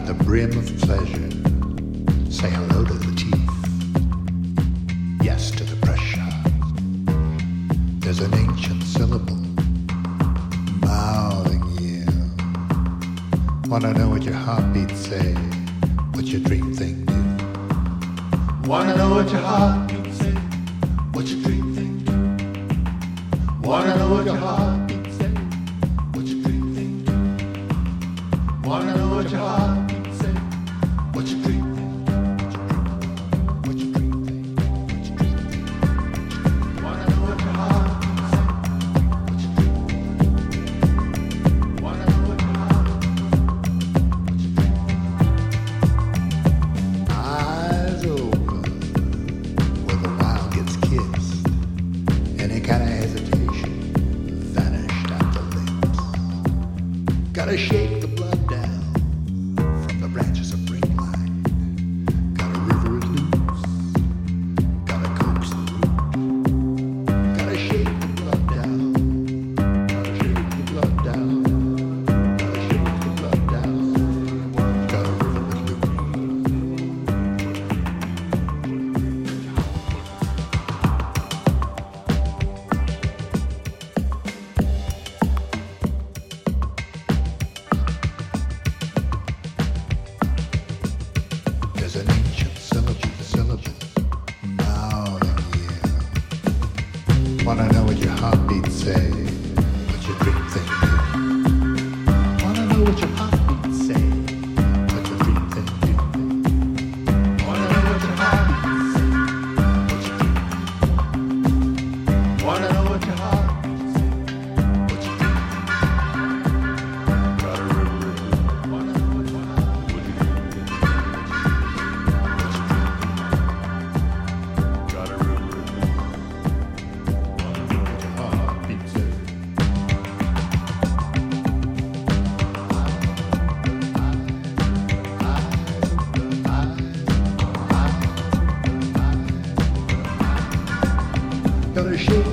at the brim of pleasure. Say hello to the teeth. Yes to the pressure. There's an ancient syllable mouthing you. Wanna know what your heartbeat say? What your dream thing do? Wanna know what your heartbeat say? What your dream thing do? Wanna know what your heartbeat says? What your dream thing do? Wanna know what your heart lips. Gotta shake Wanna know what your heartbeat say? What your dream thing Shake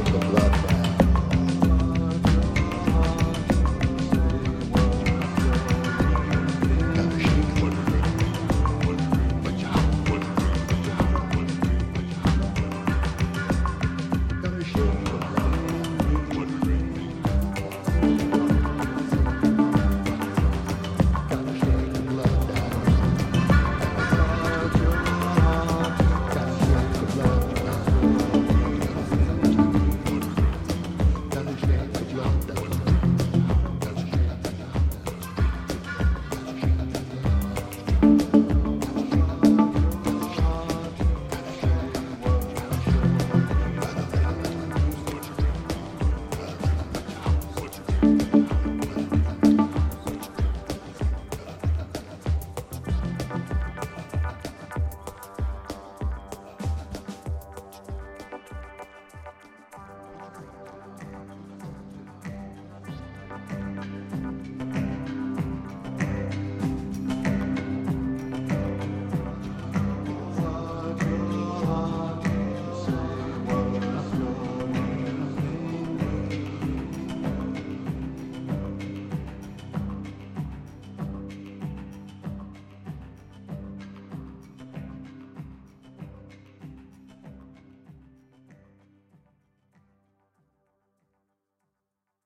なんだ?